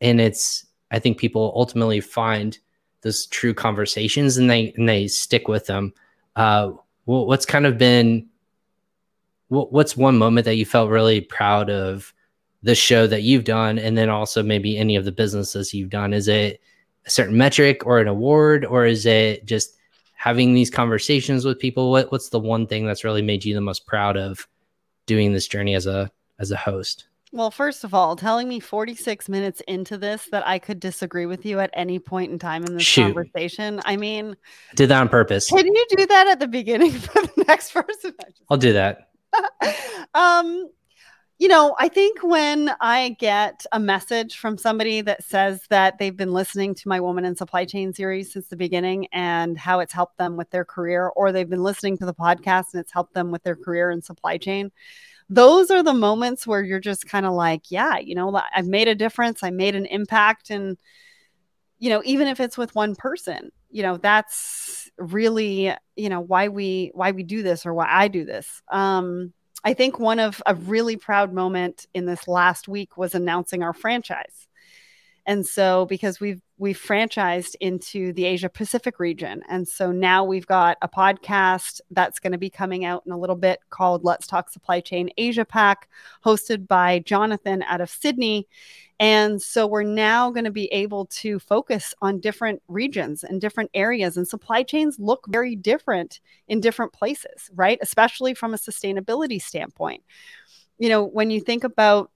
And it's, I think people ultimately find those true conversations and they, and they stick with them. Uh, what's kind of been, what's one moment that you felt really proud of the show that you've done and then also maybe any of the businesses you've done is it a certain metric or an award or is it just having these conversations with people? What, what's the one thing that's really made you the most proud of doing this journey as a as a host? Well first of all telling me 46 minutes into this that i could disagree with you at any point in time in this Shoot. conversation i mean did that on purpose. can you do that at the beginning for the next person? I'll do that. Um you know, I think when I get a message from somebody that says that they've been listening to my Woman in Supply Chain series since the beginning and how it's helped them with their career, or they've been listening to the podcast and it's helped them with their career in supply chain, those are the moments where you're just kind of like, yeah, you know, I've made a difference, I made an impact. And, you know, even if it's with one person, you know, that's really, you know, why we why we do this or why I do this. Um, I think one of a really proud moment in this last week was announcing our franchise. And so because we've we've franchised into the Asia Pacific region. And so now we've got a podcast that's going to be coming out in a little bit called Let's Talk Supply Chain Asia Pac, hosted by Jonathan out of Sydney. And so we're now going to be able to focus on different regions and different areas. And supply chains look very different in different places, right? Especially from a sustainability standpoint. You know, when you think about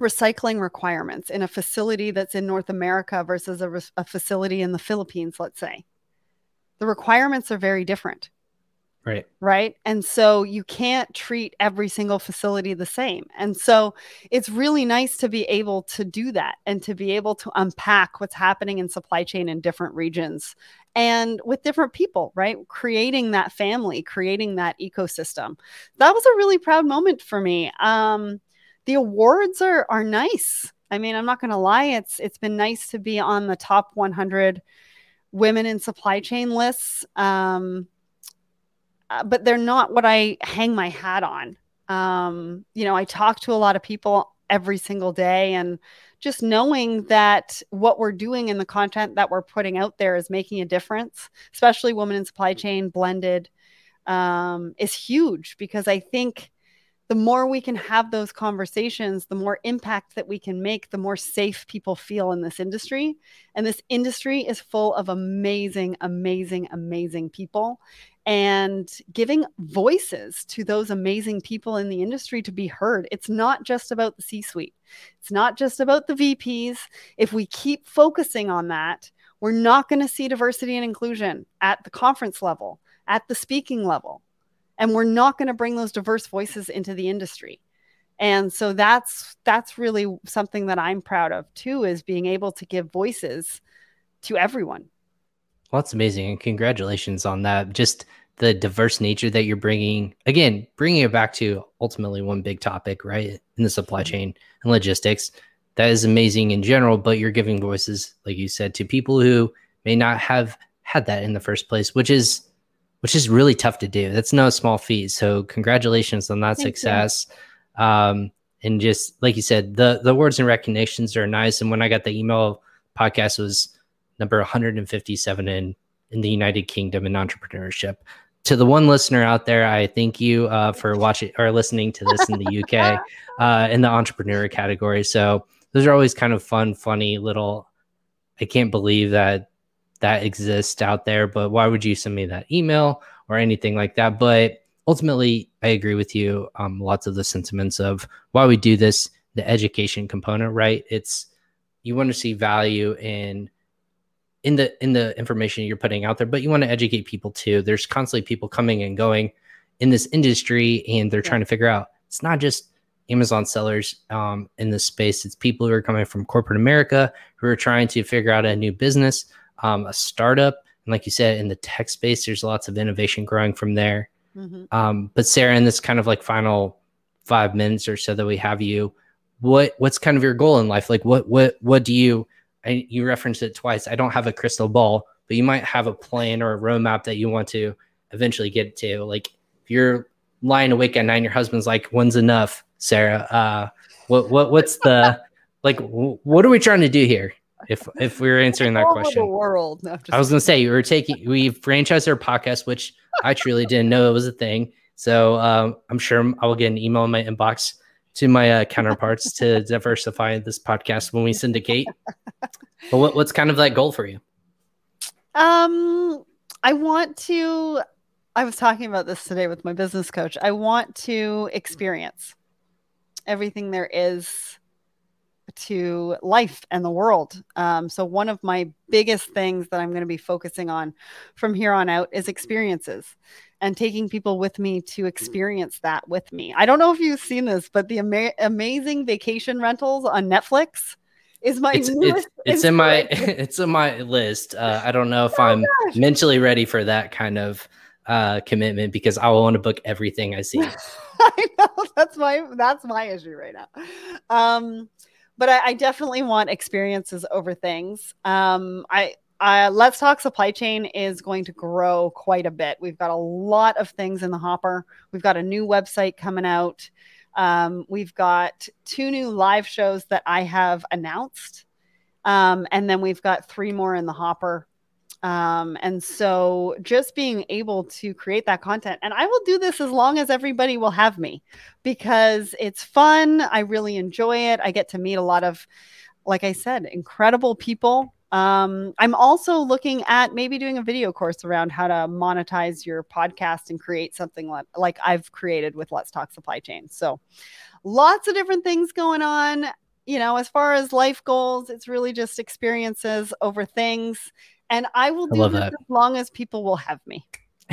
recycling requirements in a facility that's in North America versus a, a facility in the Philippines, let's say, the requirements are very different. Right. Right. And so you can't treat every single facility the same. And so it's really nice to be able to do that and to be able to unpack what's happening in supply chain in different regions and with different people, right? Creating that family, creating that ecosystem. That was a really proud moment for me. Um, the awards are are nice. I mean, I'm not going to lie, it's it's been nice to be on the top 100 women in supply chain lists. Um, uh, but they're not what I hang my hat on. Um, you know, I talk to a lot of people every single day and just knowing that what we're doing in the content that we're putting out there is making a difference, especially women in supply chain blended, um, is huge because I think the more we can have those conversations, the more impact that we can make, the more safe people feel in this industry. And this industry is full of amazing, amazing, amazing people and giving voices to those amazing people in the industry to be heard. It's not just about the C suite, it's not just about the VPs. If we keep focusing on that, we're not going to see diversity and inclusion at the conference level, at the speaking level. And we're not going to bring those diverse voices into the industry. And so that's that's really something that I'm proud of too is being able to give voices to everyone. Well, that's amazing. And congratulations on that. Just the diverse nature that you're bringing, again, bringing it back to ultimately one big topic, right? In the supply mm-hmm. chain and logistics. That is amazing in general, but you're giving voices, like you said, to people who may not have had that in the first place, which is which is really tough to do. That's no small feat. So congratulations on that Thank success. Um, and just like you said, the the words and recognitions are nice. And when I got the email podcast was number 157 in in the United Kingdom in entrepreneurship. To the one listener out there, I thank you uh, for watching or listening to this in the UK uh, in the entrepreneur category. So those are always kind of fun, funny little. I can't believe that that exists out there, but why would you send me that email or anything like that? But ultimately, I agree with you. Um, lots of the sentiments of why we do this, the education component, right? It's you want to see value in in the in the information you're putting out there, but you want to educate people too. There's constantly people coming and going in this industry, and they're yeah. trying to figure out it's not just Amazon sellers um, in this space. It's people who are coming from corporate America who are trying to figure out a new business, um, a startup. And like you said, in the tech space, there's lots of innovation growing from there. Mm-hmm. Um, but Sarah, in this kind of like final five minutes or so that we have you, what what's kind of your goal in life? Like what what what do you? I, you referenced it twice. I don't have a crystal ball, but you might have a plan or a roadmap that you want to eventually get to. Like if you're lying awake at night, your husband's like, "When's enough?" Sarah. Uh, what what what's the like? what are we trying to do here? If if we are answering that question, the world. No, I was gonna say we were taking we franchised our podcast, which I truly didn't know it was a thing. So um, I'm sure I will get an email in my inbox to my uh, counterparts to diversify this podcast when we syndicate. but what, what's kind of that goal for you? Um, I want to. I was talking about this today with my business coach. I want to experience everything there is to life and the world. Um, so, one of my biggest things that I'm going to be focusing on from here on out is experiences and taking people with me to experience that with me. I don't know if you've seen this, but the ama- amazing vacation rentals on Netflix is my it's, it's, it's in my it's in my list. Uh, I don't know if oh I'm gosh. mentally ready for that kind of uh, commitment because I will want to book everything I see. I know that's my that's my issue right now. Um, but I, I definitely want experiences over things. Um, I uh, Let's Talk Supply Chain is going to grow quite a bit. We've got a lot of things in the hopper. We've got a new website coming out. Um, we've got two new live shows that I have announced. Um, and then we've got three more in the hopper um, and so just being able to create that content, and I will do this as long as everybody will have me because it's fun. I really enjoy it. I get to meet a lot of, like I said, incredible people. Um, I'm also looking at maybe doing a video course around how to monetize your podcast and create something like, like I've created with Let's Talk Supply Chain. So lots of different things going on. You know, as far as life goals, it's really just experiences over things and I will do I this that. as long as people will have me.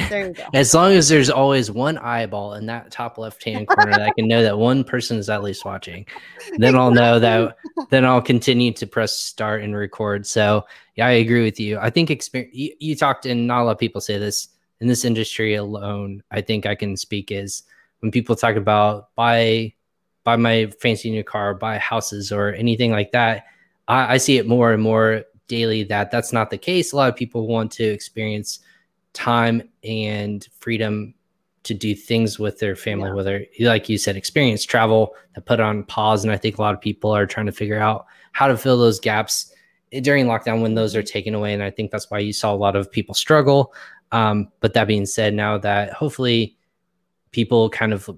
There you go. as long as there's always one eyeball in that top left hand corner that I can know that one person is at least watching, then I'll know that. Then I'll continue to press start and record. So yeah, I agree with you. I think experience. You, you talked, and not a lot of people say this in this industry alone. I think I can speak is when people talk about buy buy my fancy new car, buy houses, or anything like that. I, I see it more and more daily that that's not the case. A lot of people want to experience time and freedom to do things with their family, yeah. whether, like you said, experience travel that put on pause. And I think a lot of people are trying to figure out how to fill those gaps during lockdown when those are taken away. And I think that's why you saw a lot of people struggle. Um, but that being said, now that hopefully people kind of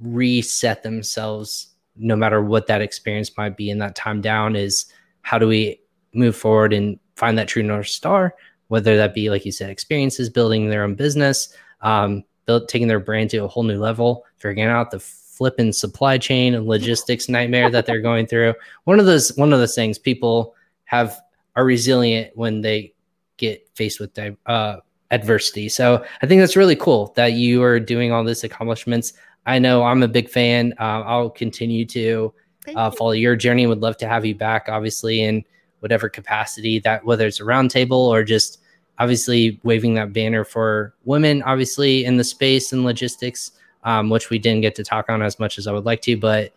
reset themselves, no matter what that experience might be in that time down, is how do we move forward and find that true north star whether that be like you said experiences building their own business um, build, taking their brand to a whole new level figuring out the flipping supply chain and logistics nightmare that they're going through. One of those one of those things people have are resilient when they get faced with uh, adversity. So i think that's really cool that you are doing all these accomplishments. I know i'm a big fan. Uh, i'll continue to uh, follow your journey. Would love to have you back obviously and whatever capacity that whether it's a roundtable or just obviously waving that banner for women, obviously in the space and logistics, um, which we didn't get to talk on as much as I would like to. But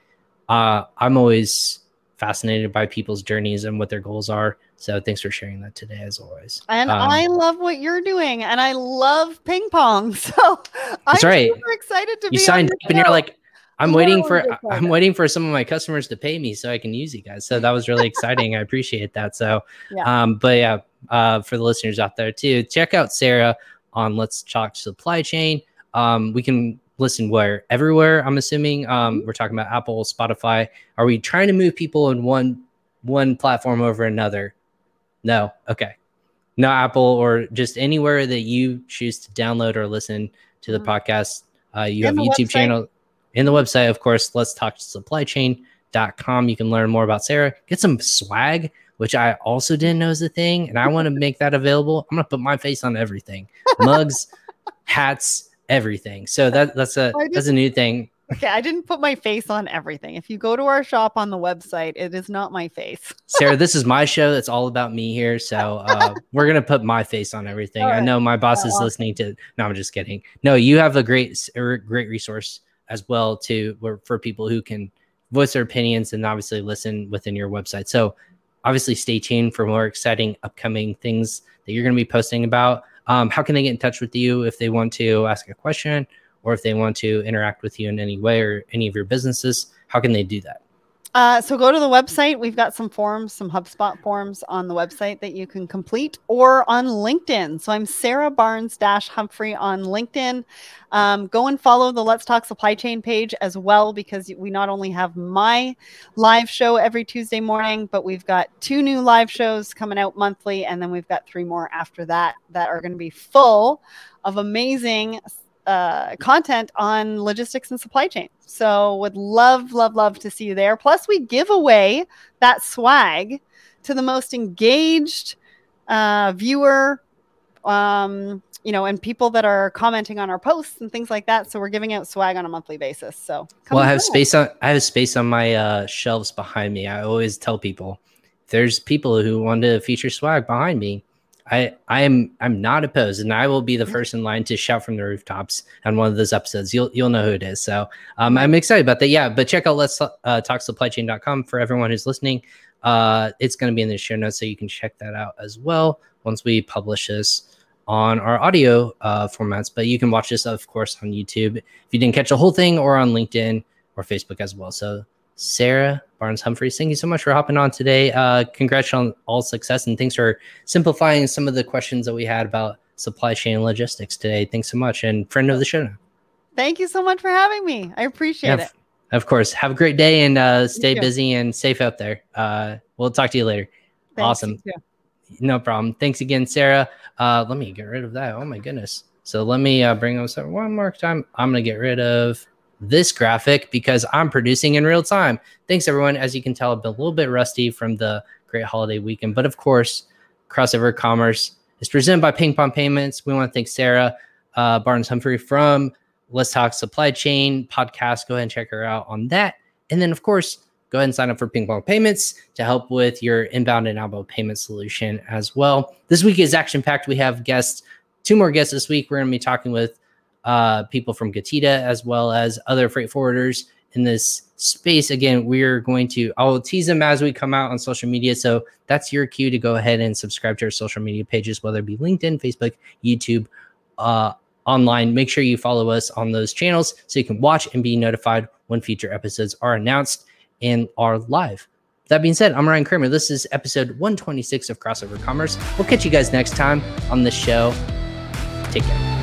uh, I'm always fascinated by people's journeys and what their goals are. So thanks for sharing that today, as always. And um, I love what you're doing, and I love ping pong. So I'm right. super excited to you be. You signed up, and you're like, I'm waiting for I'm waiting for some of my customers to pay me so I can use you guys. So that was really exciting. I appreciate that. So, yeah. um, but yeah, uh, for the listeners out there too, check out Sarah on Let's Talk Supply Chain. Um, we can listen where everywhere. I'm assuming um, mm-hmm. we're talking about Apple, Spotify. Are we trying to move people in one one platform over another? No. Okay. No Apple or just anywhere that you choose to download or listen to the mm-hmm. podcast. Uh, you and have a YouTube website. channel in the website, of course, let's talk to supply chain.com. You can learn more about Sarah, get some swag which I also didn't know is a thing, and I want to make that available. I'm gonna put my face on everything, mugs, hats, everything. So that that's a that's a new thing. Okay, I didn't put my face on everything. If you go to our shop on the website, it is not my face. Sarah, this is my show. It's all about me here. So uh, we're gonna put my face on everything. Right. I know my boss is listening to. No, I'm just kidding. No, you have a great, great resource as well to for people who can voice their opinions and obviously listen within your website. So obviously, stay tuned for more exciting upcoming things that you're going to be posting about. Um, how can they get in touch with you if they want to ask a question? or if they want to interact with you in any way or any of your businesses, how can they do that? Uh, so go to the website. We've got some forms, some HubSpot forms on the website that you can complete or on LinkedIn. So I'm Sarah Barnes Dash Humphrey on LinkedIn. Um, go and follow the Let's Talk Supply Chain page as well, because we not only have my live show every Tuesday morning, but we've got two new live shows coming out monthly. And then we've got three more after that that are going to be full of amazing uh, content on logistics and supply chain. So would love, love, love to see you there. Plus, we give away that swag to the most engaged uh, viewer, um, you know, and people that are commenting on our posts and things like that. So we're giving out swag on a monthly basis. So well, I have space on I have space on my uh, shelves behind me. I always tell people there's people who want to feature swag behind me I I am I'm not opposed, and I will be the mm-hmm. first in line to shout from the rooftops on one of those episodes. You'll you'll know who it is. So um, I'm excited about that. Yeah, but check out let's uh, talk supplychain.com for everyone who's listening. Uh, it's going to be in the show notes, so you can check that out as well once we publish this on our audio uh, formats. But you can watch this, of course, on YouTube if you didn't catch the whole thing, or on LinkedIn or Facebook as well. So Sarah Barnes Humphreys, thank you so much for hopping on today. Uh, congrats on all success and thanks for simplifying some of the questions that we had about supply chain and logistics today. Thanks so much, and friend of the show. Thank you so much for having me. I appreciate yeah, it. Of course. Have a great day and uh, stay busy and safe out there. Uh, we'll talk to you later. Thanks, awesome. You no problem. Thanks again, Sarah. Uh, let me get rid of that. Oh my goodness. So let me uh, bring up one more time. I'm gonna get rid of this graphic because I'm producing in real time. Thanks, everyone. As you can tell, I've been a little bit rusty from the great holiday weekend, but of course, Crossover Commerce is presented by Ping Pong Payments. We want to thank Sarah uh, Barnes Humphrey from Let's Talk Supply Chain podcast. Go ahead and check her out on that. And then, of course, go ahead and sign up for Ping Pong Payments to help with your inbound and outbound payment solution as well. This week is action packed. We have guests, two more guests this week. We're going to be talking with uh, people from Getida as well as other freight forwarders in this space. Again, we're going to, I'll tease them as we come out on social media. So that's your cue to go ahead and subscribe to our social media pages, whether it be LinkedIn, Facebook, YouTube, uh, online. Make sure you follow us on those channels so you can watch and be notified when future episodes are announced and are live. That being said, I'm Ryan Kramer. This is episode 126 of Crossover Commerce. We'll catch you guys next time on the show. Take care.